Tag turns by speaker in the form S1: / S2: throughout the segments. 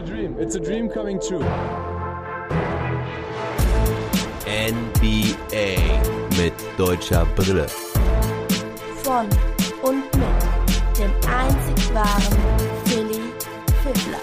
S1: a dream. It's a dream coming true.
S2: NBA mit deutscher Brille.
S3: Von und mit dem einzig wahren Philly Fiddler.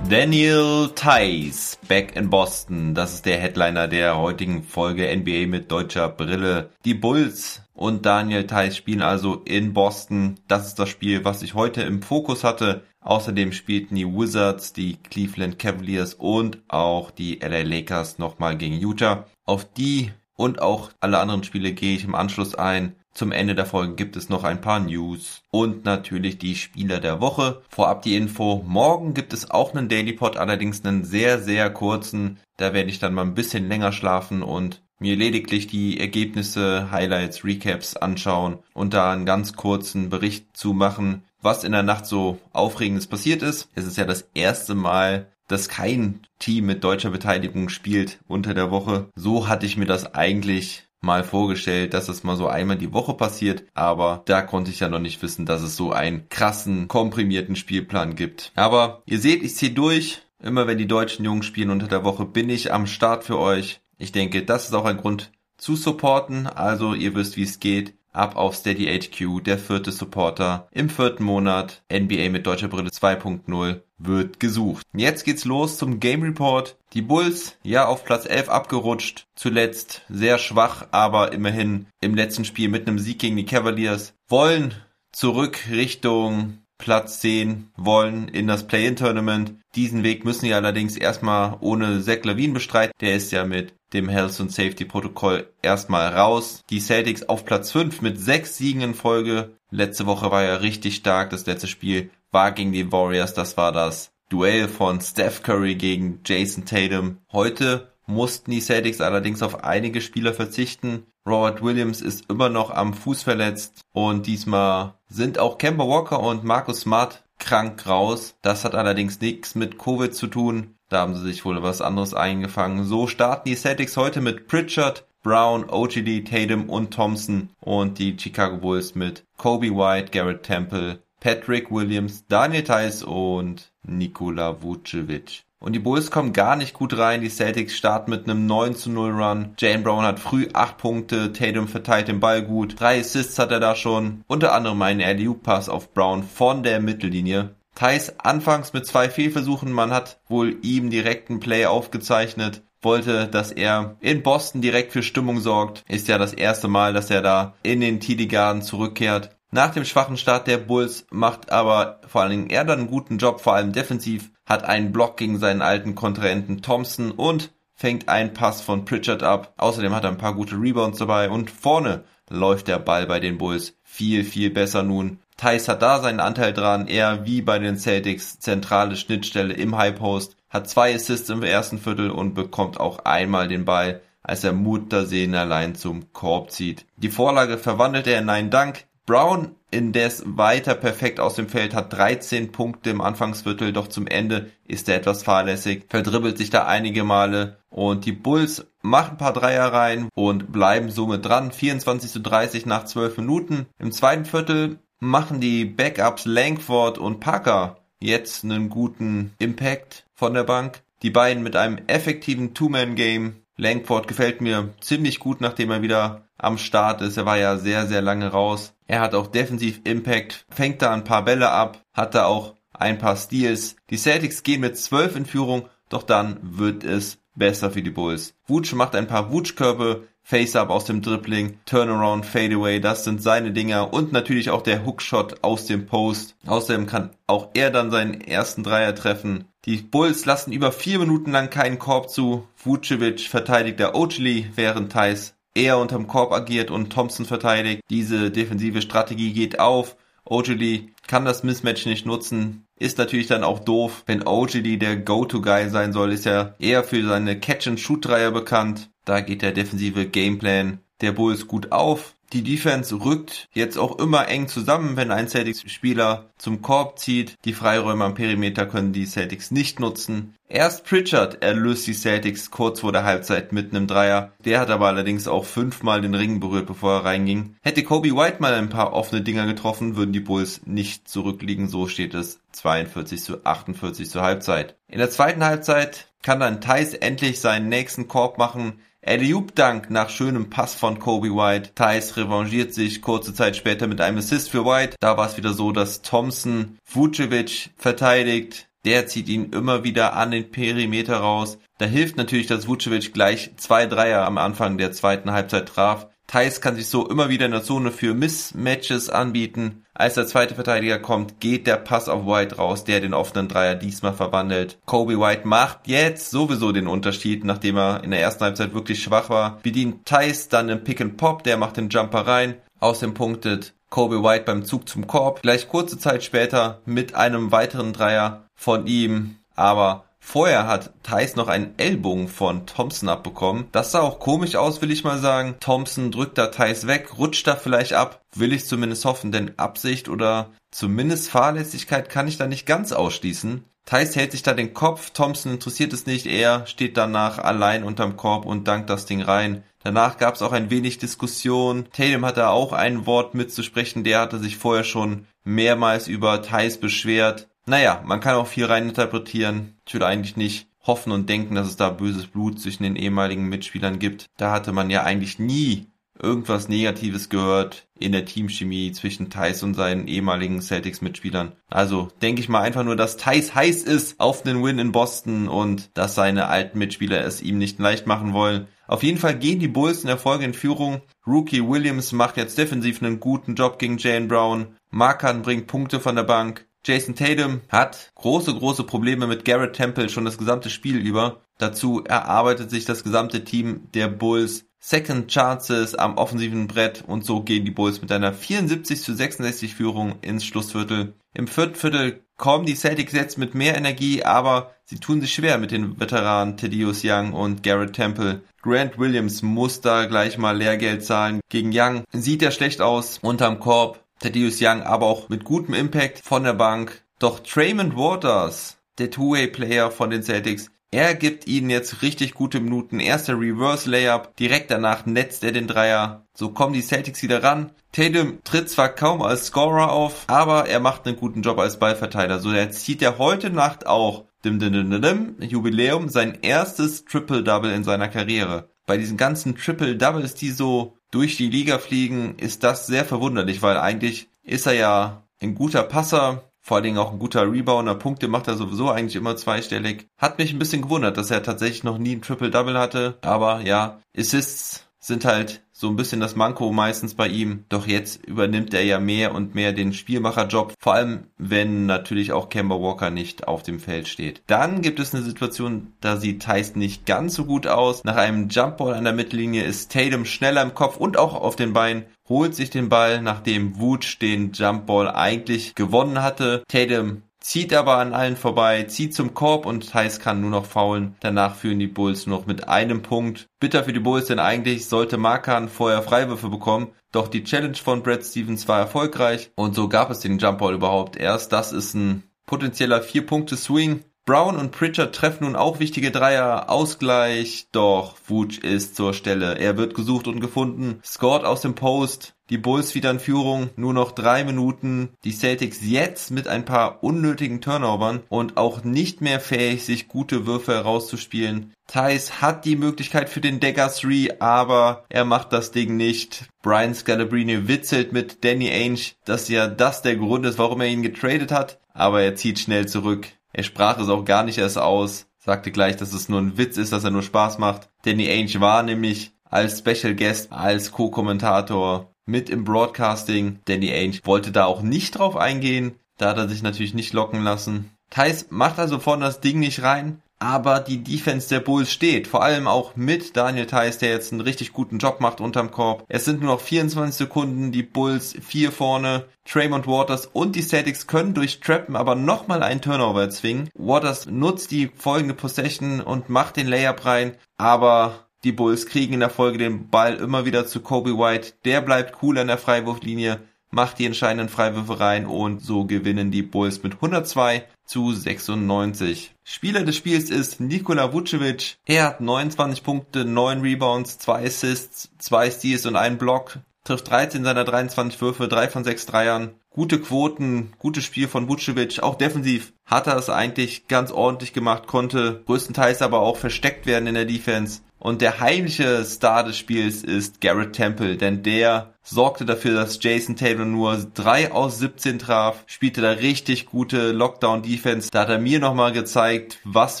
S4: Daniel Tice, back in Boston. Das ist der Headliner der heutigen Folge NBA mit deutscher Brille. Die Bulls und Daniel Tice spielen also in Boston. Das ist das Spiel, was ich heute im Fokus hatte. Außerdem spielten die Wizards, die Cleveland Cavaliers und auch die LA Lakers nochmal gegen Utah. Auf die und auch alle anderen Spiele gehe ich im Anschluss ein. Zum Ende der Folge gibt es noch ein paar News und natürlich die Spieler der Woche. Vorab die Info, morgen gibt es auch einen Daily Pod, allerdings einen sehr, sehr kurzen. Da werde ich dann mal ein bisschen länger schlafen und mir lediglich die Ergebnisse, Highlights, Recaps anschauen und da einen ganz kurzen Bericht zu machen, was in der Nacht so Aufregendes passiert ist. Es ist ja das erste Mal, dass kein Team mit deutscher Beteiligung spielt unter der Woche. So hatte ich mir das eigentlich mal vorgestellt, dass es mal so einmal die Woche passiert, aber da konnte ich ja noch nicht wissen, dass es so einen krassen, komprimierten Spielplan gibt. Aber ihr seht, ich ziehe durch. Immer wenn die deutschen Jungs spielen unter der Woche, bin ich am Start für euch. Ich denke, das ist auch ein Grund zu supporten. Also ihr wisst, wie es geht. Ab auf Steady HQ, der vierte Supporter. Im vierten Monat NBA mit deutscher Brille 2.0 wird gesucht. Jetzt geht's los zum Game Report. Die Bulls, ja, auf Platz 11 abgerutscht. Zuletzt sehr schwach, aber immerhin im letzten Spiel mit einem Sieg gegen die Cavaliers. Wollen zurück Richtung Platz 10 wollen in das Play-In-Tournament. Diesen Weg müssen sie allerdings erstmal ohne Zach Lavin bestreiten. Der ist ja mit dem Health und Safety Protokoll erstmal raus. Die Celtics auf Platz 5 mit sechs Siegen in Folge. Letzte Woche war ja richtig stark. Das letzte Spiel war gegen die Warriors. Das war das Duell von Steph Curry gegen Jason Tatum. Heute mussten die Celtics allerdings auf einige Spieler verzichten. Robert Williams ist immer noch am Fuß verletzt und diesmal sind auch Kemba Walker und Marcus Smart krank raus. Das hat allerdings nichts mit Covid zu tun. Da haben sie sich wohl was anderes eingefangen. So starten die Celtics heute mit Pritchard, Brown, OGD, Tatum und Thompson und die Chicago Bulls mit Kobe White, Garrett Temple, Patrick Williams, Daniel Theiss und Nikola Vucevic. Und die Bulls kommen gar nicht gut rein. Die Celtics starten mit einem 9 zu 0 Run. Jane Brown hat früh 8 Punkte. Tatum verteilt den Ball gut. Drei Assists hat er da schon. Unter anderem einen alley pass auf Brown von der Mittellinie. Thais anfangs mit zwei Fehlversuchen. Man hat wohl ihm direkt einen Play aufgezeichnet. Wollte, dass er in Boston direkt für Stimmung sorgt. Ist ja das erste Mal, dass er da in den TD Garden zurückkehrt. Nach dem schwachen Start der Bulls macht aber vor allen Dingen er dann einen guten Job, vor allem defensiv, hat einen Block gegen seinen alten Kontrahenten Thompson und fängt einen Pass von Pritchard ab. Außerdem hat er ein paar gute Rebounds dabei und vorne läuft der Ball bei den Bulls viel, viel besser nun. Thais hat da seinen Anteil dran, er wie bei den Celtics zentrale Schnittstelle im High Post, hat zwei Assists im ersten Viertel und bekommt auch einmal den Ball, als er Muttersehen allein zum Korb zieht. Die Vorlage verwandelt er in einen Dank, Brown indes weiter perfekt aus dem Feld, hat 13 Punkte im Anfangsviertel, doch zum Ende ist er etwas fahrlässig, verdribbelt sich da einige Male und die Bulls machen ein paar Dreier rein und bleiben somit dran. 24 zu 30 nach 12 Minuten. Im zweiten Viertel machen die Backups Langford und Parker jetzt einen guten Impact von der Bank. Die beiden mit einem effektiven Two-Man-Game. Langford gefällt mir ziemlich gut, nachdem er wieder am Start ist. Er war ja sehr, sehr lange raus. Er hat auch defensiv Impact, fängt da ein paar Bälle ab, hat da auch ein paar Steals. Die Celtics gehen mit 12 in Führung, doch dann wird es besser für die Bulls. Wutsch macht ein paar Wutschkörbe, Face-Up aus dem Dribbling, Turnaround, Fadeaway, das sind seine Dinger und natürlich auch der Hookshot aus dem Post. Außerdem kann auch er dann seinen ersten Dreier treffen. Die Bulls lassen über vier Minuten lang keinen Korb zu. Vucevic verteidigt der Ochli, während Thais eher unterm Korb agiert und Thompson verteidigt. Diese defensive Strategie geht auf. Ogilvy kann das Mismatch nicht nutzen. Ist natürlich dann auch doof, wenn Ogilvy der Go-To-Guy sein soll, ist ja eher für seine Catch-and-Shoot-Dreier bekannt. Da geht der defensive Gameplan der Bulls gut auf. Die Defense rückt jetzt auch immer eng zusammen, wenn ein Celtics-Spieler zum Korb zieht. Die Freiräume am Perimeter können die Celtics nicht nutzen. Erst Pritchard erlöst die Celtics kurz vor der Halbzeit mit einem Dreier. Der hat aber allerdings auch fünfmal den Ring berührt, bevor er reinging. Hätte Kobe White mal ein paar offene Dinger getroffen, würden die Bulls nicht zurückliegen. So steht es 42 zu 48 zur Halbzeit. In der zweiten Halbzeit kann dann Thais endlich seinen nächsten Korb machen. Eliup Dank nach schönem Pass von Kobe White. Thais revanchiert sich kurze Zeit später mit einem Assist für White. Da war es wieder so, dass Thompson Vucevic verteidigt. Der zieht ihn immer wieder an den Perimeter raus. Da hilft natürlich, dass Vucevic gleich zwei Dreier am Anfang der zweiten Halbzeit traf. Thais kann sich so immer wieder in der Zone für Mismatches anbieten. Als der zweite Verteidiger kommt, geht der Pass auf White raus, der den offenen Dreier diesmal verwandelt. Kobe White macht jetzt sowieso den Unterschied, nachdem er in der ersten Halbzeit wirklich schwach war. Bedient Thais dann im Pick and Pop, der macht den Jumper rein. Außerdem punktet Kobe White beim Zug zum Korb. Gleich kurze Zeit später mit einem weiteren Dreier von ihm. Aber Vorher hat Thais noch einen Ellbogen von Thompson abbekommen. Das sah auch komisch aus, will ich mal sagen. Thompson drückt da Thais weg, rutscht da vielleicht ab. Will ich zumindest hoffen, denn Absicht oder zumindest Fahrlässigkeit kann ich da nicht ganz ausschließen. Thais hält sich da den Kopf, Thompson interessiert es nicht, er steht danach allein unterm Korb und dankt das Ding rein. Danach gab es auch ein wenig Diskussion. Tatum hatte auch ein Wort mitzusprechen, der hatte sich vorher schon mehrmals über Thais beschwert. Naja, man kann auch viel reininterpretieren. Ich würde eigentlich nicht hoffen und denken, dass es da böses Blut zwischen den ehemaligen Mitspielern gibt. Da hatte man ja eigentlich nie irgendwas Negatives gehört in der Teamchemie zwischen Thais und seinen ehemaligen Celtics-Mitspielern. Also denke ich mal einfach nur, dass Thais heiß ist auf den Win in Boston und dass seine alten Mitspieler es ihm nicht leicht machen wollen. Auf jeden Fall gehen die Bulls in der Folge in Führung. Rookie Williams macht jetzt defensiv einen guten Job gegen Jane Brown. Markan bringt Punkte von der Bank. Jason Tatum hat große, große Probleme mit Garrett Temple schon das gesamte Spiel über. Dazu erarbeitet sich das gesamte Team der Bulls Second Chances am offensiven Brett und so gehen die Bulls mit einer 74 zu 66 Führung ins Schlussviertel. Im vierten Viertel kommen die Celtics jetzt mit mehr Energie, aber sie tun sich schwer mit den Veteranen Thaddeus Young und Garrett Temple. Grant Williams muss da gleich mal Lehrgeld zahlen. Gegen Young sieht er schlecht aus unterm Korb. Thaddeus Young aber auch mit gutem Impact von der Bank. Doch Traymond Waters, der Two-Way-Player von den Celtics, er gibt ihnen jetzt richtig gute Minuten. Erster Reverse Layup, direkt danach netzt er den Dreier. So kommen die Celtics wieder ran. Tatum tritt zwar kaum als Scorer auf, aber er macht einen guten Job als Ballverteiler. So er zieht er heute Nacht auch dim, dim, dim, dim, dim, Jubiläum sein erstes Triple-Double in seiner Karriere. Bei diesen ganzen Triple-Doubles, die so durch die Liga fliegen, ist das sehr verwunderlich, weil eigentlich ist er ja ein guter Passer, vor allen Dingen auch ein guter Rebounder, Punkte macht er sowieso eigentlich immer zweistellig. Hat mich ein bisschen gewundert, dass er tatsächlich noch nie ein Triple-Double hatte, aber ja, Assists sind halt so ein bisschen das Manko meistens bei ihm. Doch jetzt übernimmt er ja mehr und mehr den Spielmacherjob, vor allem wenn natürlich auch Kemba Walker nicht auf dem Feld steht. Dann gibt es eine Situation, da sieht Tyson nicht ganz so gut aus. Nach einem Jumpball an der Mittellinie ist Tatum schneller im Kopf und auch auf den Beinen, holt sich den Ball, nachdem Wutsch den Jumpball eigentlich gewonnen hatte. Tatum zieht aber an allen vorbei, zieht zum Korb und Thais kann nur noch faulen. Danach führen die Bulls noch mit einem Punkt. Bitter für die Bulls, denn eigentlich sollte Markan vorher Freiwürfe bekommen. Doch die Challenge von Brad Stevens war erfolgreich und so gab es den Jumpball überhaupt erst. Das ist ein potenzieller Vier-Punkte-Swing. Brown und Pritchard treffen nun auch wichtige Dreier. Ausgleich, doch Vooch ist zur Stelle. Er wird gesucht und gefunden, scored aus dem Post. Die Bulls wieder in Führung, nur noch drei Minuten. Die Celtics jetzt mit ein paar unnötigen Turnovern und auch nicht mehr fähig, sich gute Würfe herauszuspielen. Thais hat die Möglichkeit für den Dagger 3, aber er macht das Ding nicht. Brian Scalabrini witzelt mit Danny Ainge, dass ja das der Grund ist, warum er ihn getradet hat, aber er zieht schnell zurück. Er sprach es auch gar nicht erst aus, sagte gleich, dass es nur ein Witz ist, dass er nur Spaß macht. Danny Ainge war nämlich als Special Guest, als Co-Kommentator mit im Broadcasting. Danny Ainge wollte da auch nicht drauf eingehen. Da hat er sich natürlich nicht locken lassen. Thais macht also vorne das Ding nicht rein, aber die Defense der Bulls steht. Vor allem auch mit Daniel Theiss, der jetzt einen richtig guten Job macht unterm Korb. Es sind nur noch 24 Sekunden, die Bulls vier vorne. Draymond Waters und die Celtics können durch Trappen aber nochmal einen Turnover zwingen. Waters nutzt die folgende Possession und macht den Layup rein, aber Die Bulls kriegen in der Folge den Ball immer wieder zu Kobe White. Der bleibt cool an der Freiwurflinie, macht die entscheidenden Freiwürfe rein und so gewinnen die Bulls mit 102 zu 96. Spieler des Spiels ist Nikola Vucevic. Er hat 29 Punkte, 9 Rebounds, 2 Assists, 2 Steals und einen Block. Trifft 13 seiner 23 Würfe, 3 von 6 Dreiern gute Quoten, gutes Spiel von Vucevic, auch defensiv hat er es eigentlich ganz ordentlich gemacht, konnte größtenteils aber auch versteckt werden in der Defense. Und der heimliche Star des Spiels ist Garrett Temple, denn der sorgte dafür, dass Jason Taylor nur 3 aus 17 traf, spielte da richtig gute Lockdown-Defense. Da hat er mir nochmal gezeigt, was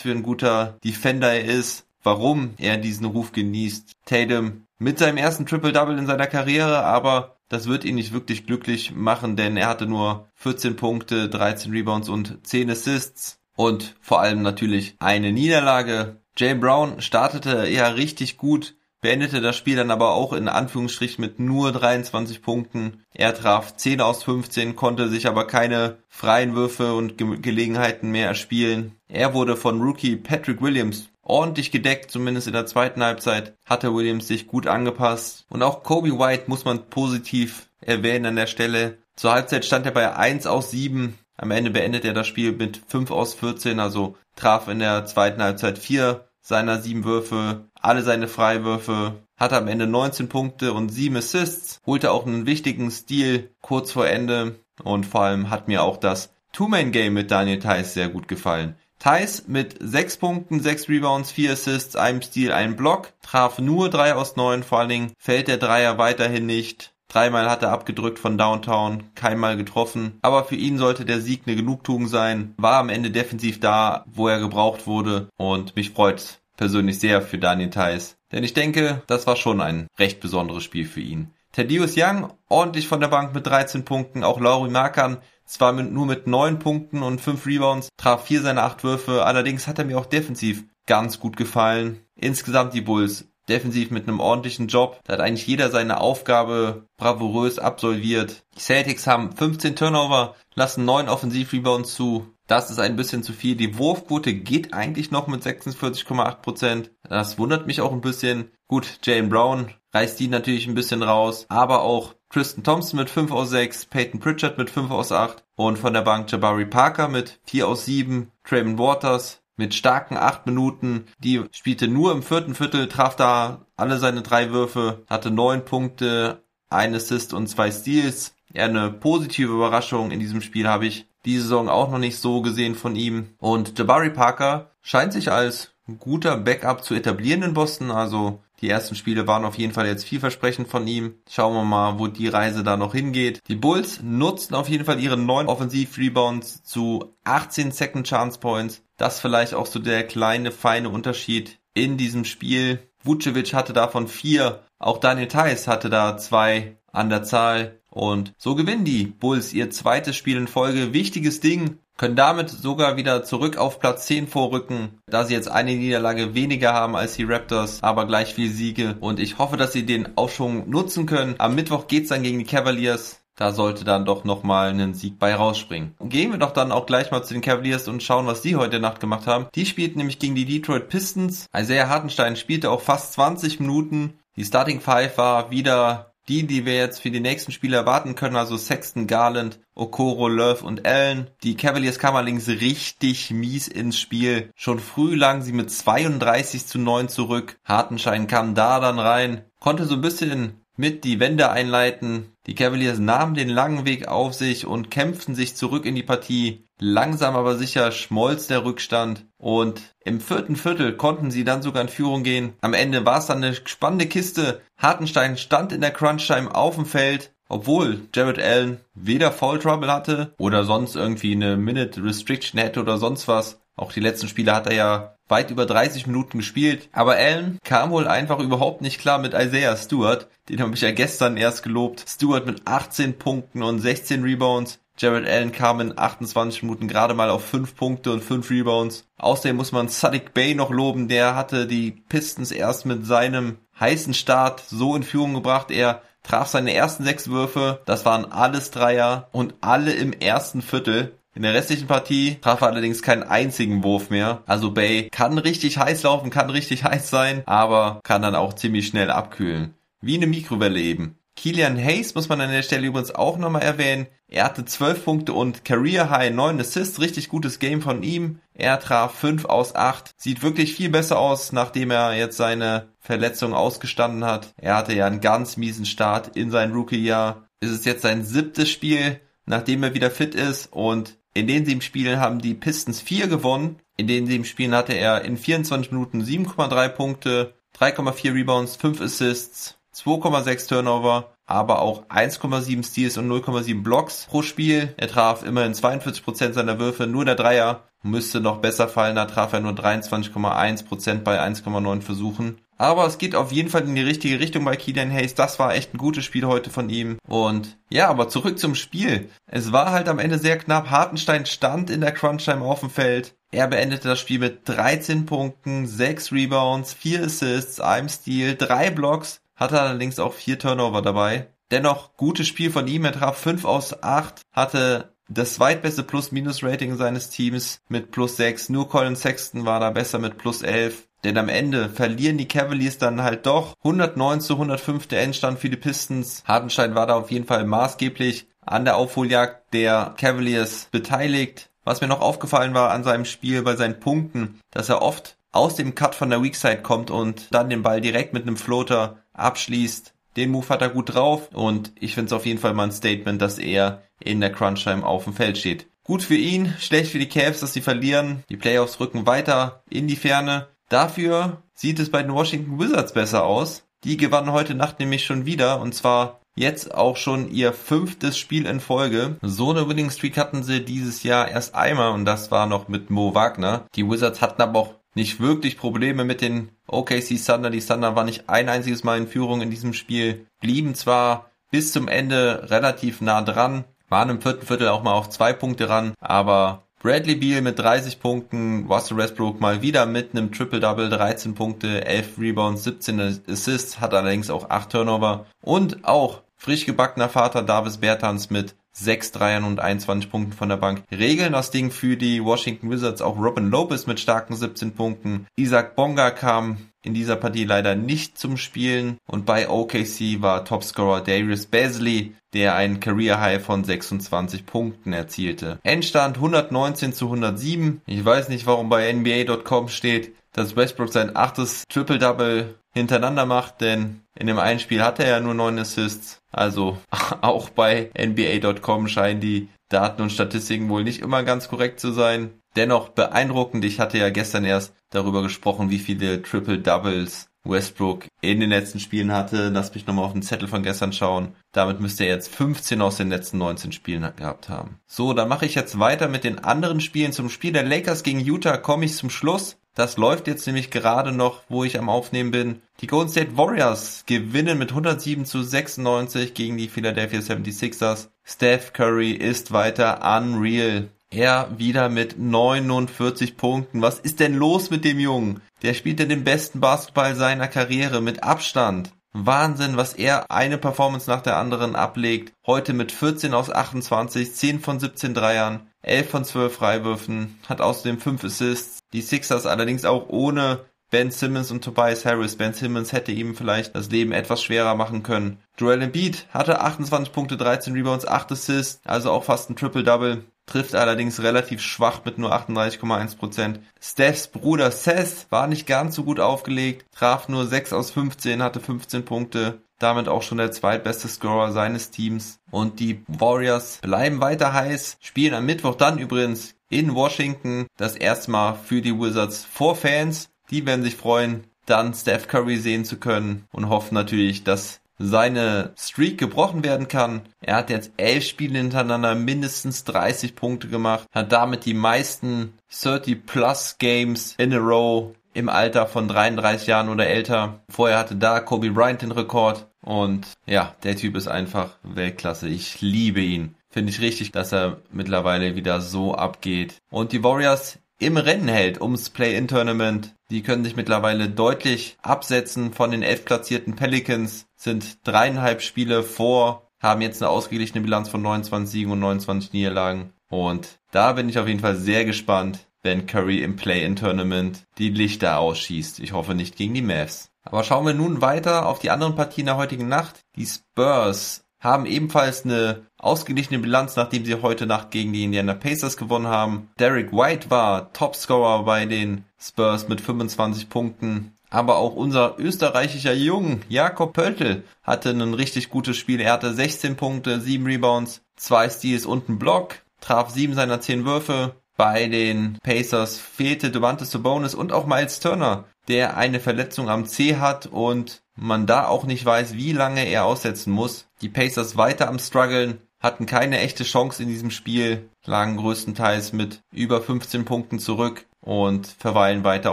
S4: für ein guter Defender er ist, warum er diesen Ruf genießt. Tatum mit seinem ersten Triple-Double in seiner Karriere, aber das wird ihn nicht wirklich glücklich machen, denn er hatte nur 14 Punkte, 13 Rebounds und 10 Assists und vor allem natürlich eine Niederlage. Jay Brown startete ja richtig gut, beendete das Spiel dann aber auch in Anführungsstrichen mit nur 23 Punkten. Er traf 10 aus 15, konnte sich aber keine freien Würfe und Ge Gelegenheiten mehr erspielen. Er wurde von Rookie Patrick Williams ordentlich gedeckt, zumindest in der zweiten Halbzeit hatte Williams sich gut angepasst. Und auch Kobe White muss man positiv erwähnen an der Stelle. Zur Halbzeit stand er bei 1 aus 7. Am Ende beendet er das Spiel mit 5 aus 14, also traf in der zweiten Halbzeit 4 seiner 7 Würfe, alle seine Freiwürfe, hatte am Ende 19 Punkte und 7 Assists, holte auch einen wichtigen Stil kurz vor Ende und vor allem hat mir auch das Two-Man-Game mit Daniel Theiss sehr gut gefallen. Thais mit 6 Punkten, 6 Rebounds, 4 Assists, einem Steal, einem Block, traf nur 3 aus 9, vor allen Dingen fällt der Dreier weiterhin nicht. Dreimal hat er abgedrückt von Downtown, keinmal getroffen. Aber für ihn sollte der Sieg eine Genugtuung sein. War am Ende defensiv da, wo er gebraucht wurde. Und mich freut persönlich sehr für Daniel Theiss. Denn ich denke, das war schon ein recht besonderes Spiel für ihn. Thaddeus Young ordentlich von der Bank mit 13 Punkten. Auch Laurie Markan zwar mit, nur mit neun Punkten und fünf Rebounds, traf vier seiner acht Würfe, allerdings hat er mir auch defensiv ganz gut gefallen. Insgesamt die Bulls defensiv mit einem ordentlichen Job. Da hat eigentlich jeder seine Aufgabe bravourös absolviert. Die Celtics haben 15 Turnover, lassen 9 Offensivrebounds zu. Das ist ein bisschen zu viel. Die Wurfquote geht eigentlich noch mit 46,8%. Das wundert mich auch ein bisschen. Gut, Jane Brown reißt die natürlich ein bisschen raus, aber auch Tristan Thompson mit 5 aus 6, Peyton Pritchard mit 5 aus 8 und von der Bank Jabari Parker mit 4 aus 7, Trayvon Waters mit starken 8 Minuten, die spielte nur im vierten Viertel, traf da alle seine drei Würfe, hatte 9 Punkte, ein Assist und zwei Steals. Ja, eine positive Überraschung in diesem Spiel habe ich die Saison auch noch nicht so gesehen von ihm. Und Jabari Parker scheint sich als guter Backup zu etablieren in Boston. Also die ersten Spiele waren auf jeden Fall jetzt vielversprechend von ihm. Schauen wir mal, wo die Reise da noch hingeht. Die Bulls nutzten auf jeden Fall ihre neun Offensiv-Rebounds zu 18 Second Chance Points. Das vielleicht auch so der kleine, feine Unterschied in diesem Spiel. Vucevic hatte davon vier. Auch Daniel Theiss hatte da zwei an der Zahl. Und so gewinnen die Bulls ihr zweites Spiel in Folge. Wichtiges Ding können damit sogar wieder zurück auf Platz 10 vorrücken, da sie jetzt eine Niederlage weniger haben als die Raptors, aber gleich viel Siege. Und ich hoffe, dass sie den Aufschwung nutzen können. Am Mittwoch geht's dann gegen die Cavaliers. Da sollte dann doch nochmal ein Sieg bei rausspringen. Gehen wir doch dann auch gleich mal zu den Cavaliers und schauen, was sie heute Nacht gemacht haben. Die spielten nämlich gegen die Detroit Pistons. Isaiah Hartenstein spielte auch fast 20 Minuten. Die Starting Five war wieder die, die wir jetzt für die nächsten Spiele erwarten können, also Sexton, Garland, Okoro, Love und Allen. Die Cavaliers kamen allerdings richtig mies ins Spiel. Schon früh lagen sie mit 32 zu 9 zurück. Hartenschein kam da dann rein, konnte so ein bisschen mit die Wende einleiten. Die Cavaliers nahmen den langen Weg auf sich und kämpften sich zurück in die Partie. Langsam aber sicher schmolz der Rückstand und im vierten Viertel konnten sie dann sogar in Führung gehen. Am Ende war es dann eine spannende Kiste. Hartenstein stand in der Crunch-Time auf dem Feld, obwohl Jared Allen weder Foul Trouble hatte oder sonst irgendwie eine Minute Restriction hätte oder sonst was. Auch die letzten Spiele hat er ja weit über 30 Minuten gespielt. Aber Allen kam wohl einfach überhaupt nicht klar mit Isaiah Stewart. Den habe ich ja gestern erst gelobt. Stewart mit 18 Punkten und 16 Rebounds. Jared Allen kam in 28 Minuten gerade mal auf 5 Punkte und 5 Rebounds. Außerdem muss man Sadiq Bay noch loben, der hatte die Pistons erst mit seinem heißen Start so in Führung gebracht. Er traf seine ersten sechs Würfe, das waren alles Dreier und alle im ersten Viertel. In der restlichen Partie traf er allerdings keinen einzigen Wurf mehr. Also Bay kann richtig heiß laufen, kann richtig heiß sein, aber kann dann auch ziemlich schnell abkühlen. Wie eine Mikrowelle eben. Kilian Hayes muss man an der Stelle übrigens auch nochmal erwähnen. Er hatte 12 Punkte und Career High 9 Assists, richtig gutes Game von ihm. Er traf 5 aus 8. Sieht wirklich viel besser aus, nachdem er jetzt seine Verletzung ausgestanden hat. Er hatte ja einen ganz miesen Start in sein Rookie-Jahr. Es ist jetzt sein siebtes Spiel, nachdem er wieder fit ist und in den sieben Spielen haben die Pistons 4 gewonnen. In den sieben Spielen hatte er in 24 Minuten 7,3 Punkte, 3,4 Rebounds, 5 Assists, 2,6 Turnover, aber auch 1,7 Steals und 0,7 Blocks pro Spiel. Er traf immerhin 42% seiner Würfe, nur der Dreier müsste noch besser fallen, da traf er nur 23,1% bei 1,9 Versuchen. Aber es geht auf jeden Fall in die richtige Richtung bei Kilian Hayes. Das war echt ein gutes Spiel heute von ihm. Und ja, aber zurück zum Spiel. Es war halt am Ende sehr knapp. Hartenstein stand in der Crunch-Time auf dem Feld. Er beendete das Spiel mit 13 Punkten, 6 Rebounds, 4 Assists, einem Steal, 3 Blocks hatte allerdings auch vier Turnover dabei. Dennoch gutes Spiel von ihm. Er traf 5 aus 8, hatte das zweitbeste Plus-Minus-Rating seines Teams mit plus 6. Nur Colin Sexton war da besser mit plus 11. Denn am Ende verlieren die Cavaliers dann halt doch 109 zu 105 der Endstand für die Pistons. Hartenstein war da auf jeden Fall maßgeblich an der Aufholjagd der Cavaliers beteiligt. Was mir noch aufgefallen war an seinem Spiel bei seinen Punkten, dass er oft aus dem Cut von der Weakside kommt und dann den Ball direkt mit einem Floater abschließt. Den Move hat er gut drauf und ich finde es auf jeden Fall mal ein Statement, dass er in der Crunch-Time auf dem Feld steht. Gut für ihn, schlecht für die Cavs, dass sie verlieren. Die Playoffs rücken weiter in die Ferne. Dafür sieht es bei den Washington Wizards besser aus. Die gewannen heute Nacht nämlich schon wieder und zwar jetzt auch schon ihr fünftes Spiel in Folge. So eine Winning Streak hatten sie dieses Jahr erst einmal und das war noch mit Mo Wagner. Die Wizards hatten aber auch nicht wirklich Probleme mit den OKC Thunder. Die Thunder waren nicht ein einziges Mal in Führung in diesem Spiel, blieben zwar bis zum Ende relativ nah dran, waren im vierten Viertel auch mal auf zwei Punkte ran, aber Bradley Beal mit 30 Punkten, Russell Westbrook mal wieder mit einem Triple-Double, 13 Punkte, 11 Rebounds, 17 Assists, hat allerdings auch 8 Turnover und auch frisch gebackener Vater Davis Bertans mit 6 Dreiern und 21 Punkten von der Bank. Regeln das Ding für die Washington Wizards auch Robin Lopez mit starken 17 Punkten. Isaac Bonga kam in dieser Partie leider nicht zum Spielen und bei OKC war Topscorer Darius Basley, der einen Career High von 26 Punkten erzielte. Endstand 119 zu 107. Ich weiß nicht, warum bei NBA.com steht, dass Westbrook sein achtes Triple-Double hintereinander macht, denn in dem einen Spiel hatte er ja nur neun Assists. Also auch bei NBA.com scheinen die Daten und Statistiken wohl nicht immer ganz korrekt zu sein. Dennoch beeindruckend. Ich hatte ja gestern erst darüber gesprochen, wie viele Triple Doubles Westbrook in den letzten Spielen hatte. Lass mich nochmal auf den Zettel von gestern schauen. Damit müsste er jetzt 15 aus den letzten 19 Spielen gehabt haben. So, dann mache ich jetzt weiter mit den anderen Spielen. Zum Spiel der Lakers gegen Utah komme ich zum Schluss. Das läuft jetzt nämlich gerade noch, wo ich am Aufnehmen bin. Die Golden State Warriors gewinnen mit 107 zu 96 gegen die Philadelphia 76ers. Steph Curry ist weiter unreal. Er wieder mit 49 Punkten. Was ist denn los mit dem Jungen? Der spielt ja den besten Basketball seiner Karriere mit Abstand. Wahnsinn, was er eine Performance nach der anderen ablegt. Heute mit 14 aus 28, 10 von 17 Dreiern, 11 von 12 Freiwürfen, hat außerdem 5 Assists. Die Sixers allerdings auch ohne Ben Simmons und Tobias Harris. Ben Simmons hätte ihm vielleicht das Leben etwas schwerer machen können. Joel Embiid hatte 28 Punkte, 13 Rebounds, 8 Assists, also auch fast ein Triple-Double. Trifft allerdings relativ schwach mit nur 38,1%. Stephs Bruder Seth war nicht ganz so gut aufgelegt, traf nur 6 aus 15, hatte 15 Punkte damit auch schon der zweitbeste Scorer seines Teams. Und die Warriors bleiben weiter heiß, spielen am Mittwoch dann übrigens in Washington das erste Mal für die Wizards vor Fans. Die werden sich freuen, dann Steph Curry sehen zu können und hoffen natürlich, dass seine Streak gebrochen werden kann. Er hat jetzt elf Spiele hintereinander mindestens 30 Punkte gemacht, hat damit die meisten 30 plus Games in a row im Alter von 33 Jahren oder älter. Vorher hatte da Kobe Bryant den Rekord und ja, der Typ ist einfach Weltklasse. Ich liebe ihn. Finde ich richtig, dass er mittlerweile wieder so abgeht. Und die Warriors im Rennen hält ums Play-In-Tournament. Die können sich mittlerweile deutlich absetzen von den elf platzierten Pelicans, sind dreieinhalb Spiele vor, haben jetzt eine ausgeglichene Bilanz von 29 Siegen und 29 Niederlagen. Und da bin ich auf jeden Fall sehr gespannt, wenn Curry im Play-in-Tournament die Lichter ausschießt. Ich hoffe nicht gegen die Mavs. Aber schauen wir nun weiter auf die anderen Partien der heutigen Nacht. Die Spurs haben ebenfalls eine ausgeglichene Bilanz, nachdem sie heute Nacht gegen die Indiana Pacers gewonnen haben. Derek White war Topscorer bei den Spurs mit 25 Punkten. Aber auch unser österreichischer Jung, Jakob Pöltl, hatte ein richtig gutes Spiel. Er hatte 16 Punkte, 7 Rebounds, 2 Steals und einen Block, traf 7 seiner 10 Würfe. Bei den Pacers fehlte Domantas Sabonis und auch Miles Turner, der eine Verletzung am C hat und man da auch nicht weiß, wie lange er aussetzen muss. Die Pacers weiter am struggeln, hatten keine echte Chance in diesem Spiel, lagen größtenteils mit über 15 Punkten zurück und verweilen weiter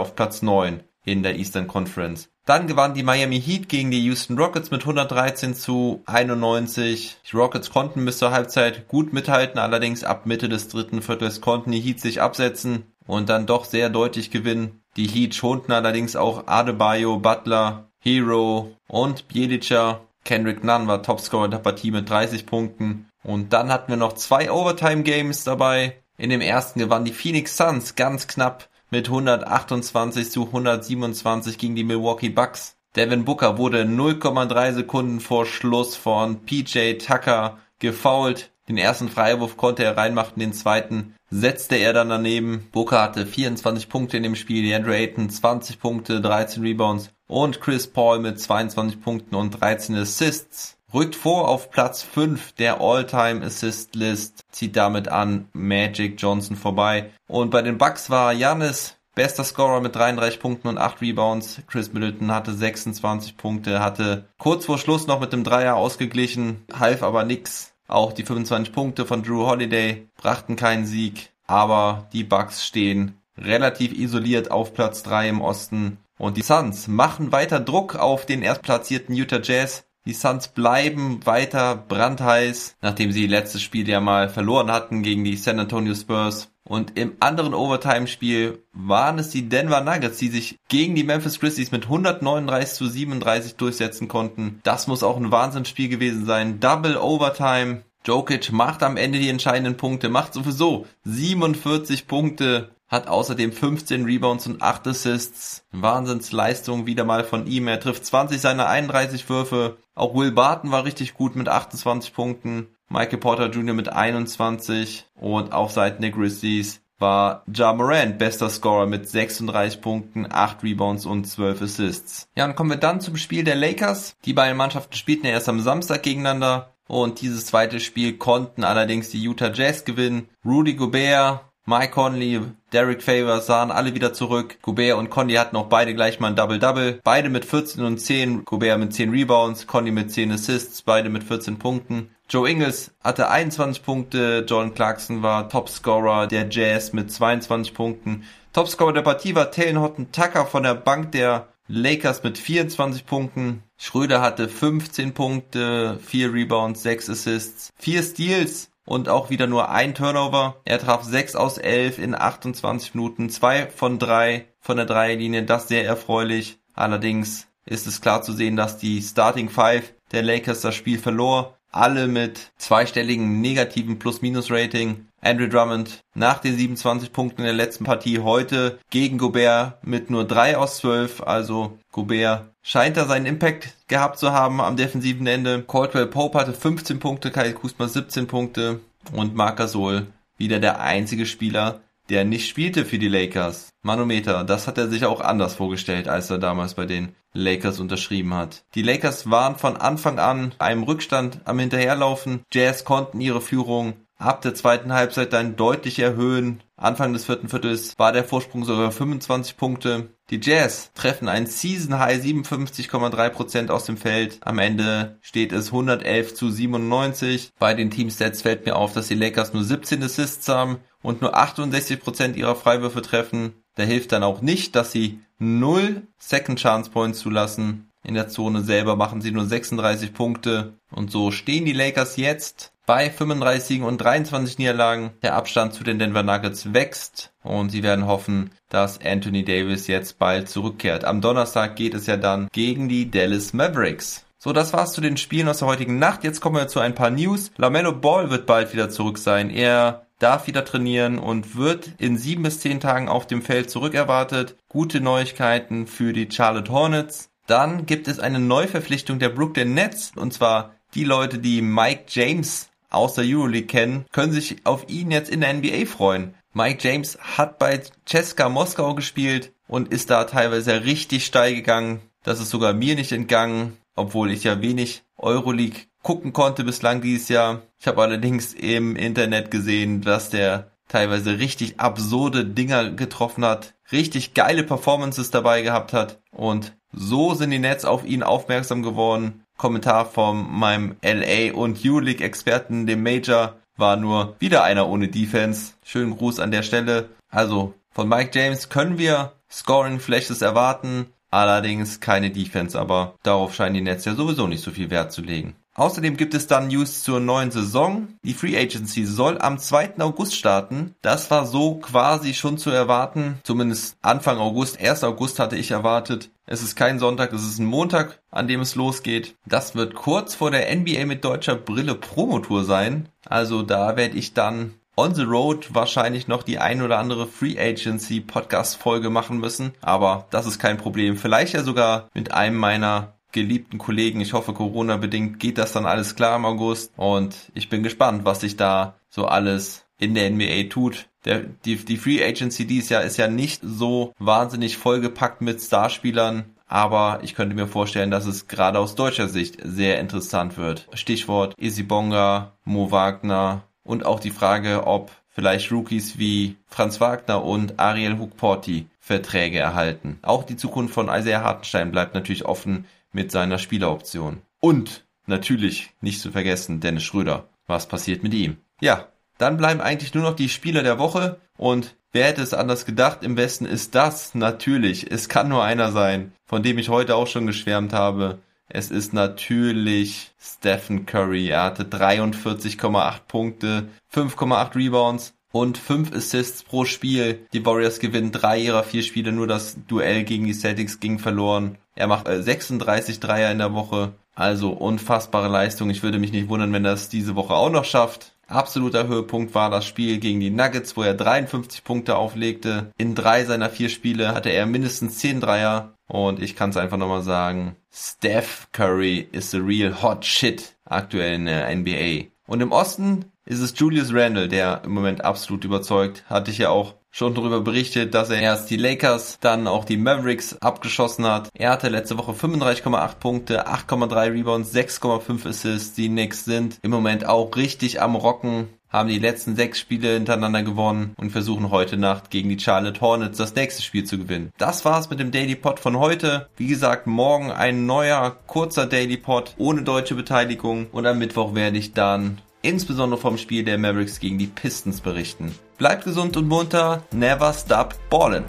S4: auf Platz 9 in der Eastern Conference. Dann gewannen die Miami Heat gegen die Houston Rockets mit 113 zu 91. Die Rockets konnten bis zur Halbzeit gut mithalten, allerdings ab Mitte des dritten Viertels konnten die Heat sich absetzen und dann doch sehr deutlich gewinnen. Die Heat schonten allerdings auch Adebayo, Butler, Hero und Bielica. Kendrick Nunn war Topscorer der Partie mit 30 Punkten. Und dann hatten wir noch zwei Overtime Games dabei. In dem ersten gewannen die Phoenix Suns ganz knapp mit 128 zu 127 gegen die Milwaukee Bucks. Devin Booker wurde 0,3 Sekunden vor Schluss von PJ Tucker gefoult. Den ersten Freiwurf konnte er reinmachen, den zweiten setzte er dann daneben. Booker hatte 24 Punkte in dem Spiel, DeAndre Ayton 20 Punkte, 13 Rebounds und Chris Paul mit 22 Punkten und 13 Assists rückt vor auf Platz 5 der All-Time Assist List, zieht damit an Magic Johnson vorbei. Und bei den Bucks war Janis bester Scorer mit 33 Punkten und 8 Rebounds. Chris Middleton hatte 26 Punkte, hatte kurz vor Schluss noch mit dem Dreier ausgeglichen, half aber nix. Auch die 25 Punkte von Drew Holiday brachten keinen Sieg, aber die Bucks stehen relativ isoliert auf Platz 3 im Osten. Und die Suns machen weiter Druck auf den erstplatzierten Utah Jazz. Die Suns bleiben weiter brandheiß, nachdem sie letztes Spiel ja mal verloren hatten gegen die San Antonio Spurs. Und im anderen Overtime-Spiel waren es die Denver Nuggets, die sich gegen die Memphis Grizzlies mit 139 zu 37 durchsetzen konnten. Das muss auch ein Wahnsinnsspiel gewesen sein. Double Overtime. Jokic macht am Ende die entscheidenden Punkte, macht sowieso 47 Punkte hat außerdem 15 Rebounds und 8 Assists. Wahnsinnsleistung wieder mal von ihm. Er trifft 20 seiner 31 Würfe. Auch Will Barton war richtig gut mit 28 Punkten. Michael Porter Jr. mit 21 und auf Seiten der Grizzlies war Ja Morant bester Scorer mit 36 Punkten, 8 Rebounds und 12 Assists. Ja, und kommen wir dann zum Spiel der Lakers. Die beiden Mannschaften spielten ja erst am Samstag gegeneinander und dieses zweite Spiel konnten allerdings die Utah Jazz gewinnen. Rudy Gobert Mike Conley, Derek Favors sahen alle wieder zurück. Gobert und Conley hatten auch beide gleich mal ein Double-Double. Beide mit 14 und 10. Gobert mit 10 Rebounds, Conley mit 10 Assists, beide mit 14 Punkten. Joe Ingles hatte 21 Punkte, Jordan Clarkson war Topscorer der Jazz mit 22 Punkten. Topscorer der Partie war Taylor Horton Tucker von der Bank der Lakers mit 24 Punkten. Schröder hatte 15 Punkte, 4 Rebounds, 6 Assists, 4 Steals und auch wieder nur ein Turnover. Er traf 6 aus 11 in 28 Minuten, 2 von 3 von der Dreierlinie, das sehr erfreulich. Allerdings ist es klar zu sehen, dass die Starting Five der Lakers das Spiel verlor. Alle mit zweistelligen negativen Plus-Minus-Rating. Andrew Drummond nach den 27 Punkten in der letzten Partie heute gegen Gobert mit nur 3 aus 12. Also Gobert scheint da seinen Impact gehabt zu haben am defensiven Ende. Caldwell Pope hatte 15 Punkte, Kyle Kuzma 17 Punkte und Marc Gasol wieder der einzige Spieler, der nicht spielte für die Lakers. Manometer, das hat er sich auch anders vorgestellt, als er damals bei den Lakers unterschrieben hat. Die Lakers waren von Anfang an einem Rückstand am Hinterherlaufen. Jazz konnten ihre Führung ab der zweiten Halbzeit dann deutlich erhöhen. Anfang des vierten Viertels war der Vorsprung sogar 25 Punkte. Die Jazz treffen ein Season High 57,3% aus dem Feld. Am Ende steht es 111 zu 97. Bei den Teamstats fällt mir auf, dass die Lakers nur 17 Assists haben und nur 68% ihrer Freiwürfe treffen. Da hilft dann auch nicht, dass sie null Second Chance Points zulassen. In der Zone selber machen sie nur 36 Punkte. Und so stehen die Lakers jetzt bei 35 und 23 Niederlagen. Der Abstand zu den Denver Nuggets wächst und sie werden hoffen, dass Anthony Davis jetzt bald zurückkehrt. Am Donnerstag geht es ja dann gegen die Dallas Mavericks. So, das war's zu den Spielen aus der heutigen Nacht. Jetzt kommen wir zu ein paar News. LaMelo Ball wird bald wieder zurück sein. Er darf wieder trainieren und wird in sieben bis zehn Tagen auf dem Feld zurückerwartet. Gute Neuigkeiten für die Charlotte Hornets. Dann gibt es eine Neuverpflichtung der Brooklyn Nets und zwar die Leute, die Mike James aus der Euroleague kennen, können sich auf ihn jetzt in der NBA freuen. Mike James hat bei Ceska Moskau gespielt und ist da teilweise richtig steil gegangen. Das ist sogar mir nicht entgangen, obwohl ich ja wenig Euroleague gucken konnte bislang dieses Jahr. Ich habe allerdings im Internet gesehen, dass der teilweise richtig absurde Dinger getroffen hat, richtig geile Performances dabei gehabt hat und so sind die Nets auf ihn aufmerksam geworden. Kommentar von meinem LA und U-League Experten, dem Major, war nur wieder einer ohne Defense. Schönen Gruß an der Stelle. Also von Mike James können wir Scoring Flashes erwarten, allerdings keine Defense, aber darauf scheinen die Nets ja sowieso nicht so viel Wert zu legen. Außerdem gibt es dann News zur neuen Saison. Die Free Agency soll am 2. August starten. Das war so quasi schon zu erwarten. Zumindest Anfang August, 1. August hatte ich erwartet. Es ist kein Sonntag, es ist ein Montag, an dem es losgeht. Das wird kurz vor der NBA mit deutscher Brille Promotour sein. Also da werde ich dann on the road wahrscheinlich noch die ein oder andere Free Agency Podcast Folge machen müssen. Aber das ist kein Problem. Vielleicht ja sogar mit einem meiner geliebten Kollegen. Ich hoffe, Corona-bedingt geht das dann alles klar im August. Und ich bin gespannt, was sich da so alles in der NBA tut. Der, die, die Free Agency dieses Jahr ist ja nicht so wahnsinnig vollgepackt mit Starspielern. Aber ich könnte mir vorstellen, dass es gerade aus deutscher Sicht sehr interessant wird. Stichwort Isibonga, Mo Wagner und auch die Frage, ob vielleicht Rookies wie Franz Wagner und Ariel Hukporti Verträge erhalten. Auch die Zukunft von Isaiah Hartenstein bleibt natürlich offen mit seiner Spieleroption. Und natürlich nicht zu vergessen Dennis Schröder. Was passiert mit ihm? Ja, dann bleiben eigentlich nur noch die Spieler der Woche und wer hätte es anders gedacht? Im Westen ist das natürlich. Es kann nur einer sein, von dem ich heute auch schon geschwärmt habe. Es ist natürlich Stephen Curry. Er hatte 43,8 Punkte, 5,8 Rebounds und 5 Assists pro Spiel. Die Warriors gewinnen drei ihrer vier Spiele, nur das Duell gegen die Celtics ging verloren. Er macht 36 äh, Dreier in der Woche. Also unfassbare Leistung. Ich würde mich nicht wundern, wenn er es diese Woche auch noch schafft. Absoluter Höhepunkt war das Spiel gegen die Nuggets, wo er 53 Punkte auflegte. In drei seiner vier Spiele hatte er mindestens 10 Dreier. Und ich kann es einfach nochmal sagen. Steph Curry is the real hot shit aktuell in der NBA. Und im Osten ist es Julius Randle, der im Moment absolut überzeugt. Hatte ich ja auch schon darüber berichtet, dass er erst die Lakers, dann auch die Mavericks abgeschossen hat. Er hatte letzte Woche 35,8 Punkte, 8,3 Rebounds, 6,5 Assists. Die Knicks sind im Moment auch richtig am Rocken haben die letzten sechs Spiele hintereinander gewonnen und versuchen heute Nacht gegen die Charlotte Hornets das nächste Spiel zu gewinnen. Das war's mit dem Daily Pod von heute. Wie gesagt, morgen ein neuer kurzer Daily Pod ohne deutsche Beteiligung und am Mittwoch werde ich dann insbesondere vom Spiel der Mavericks gegen die Pistons berichten. Bleibt gesund und munter, never stop ballin'.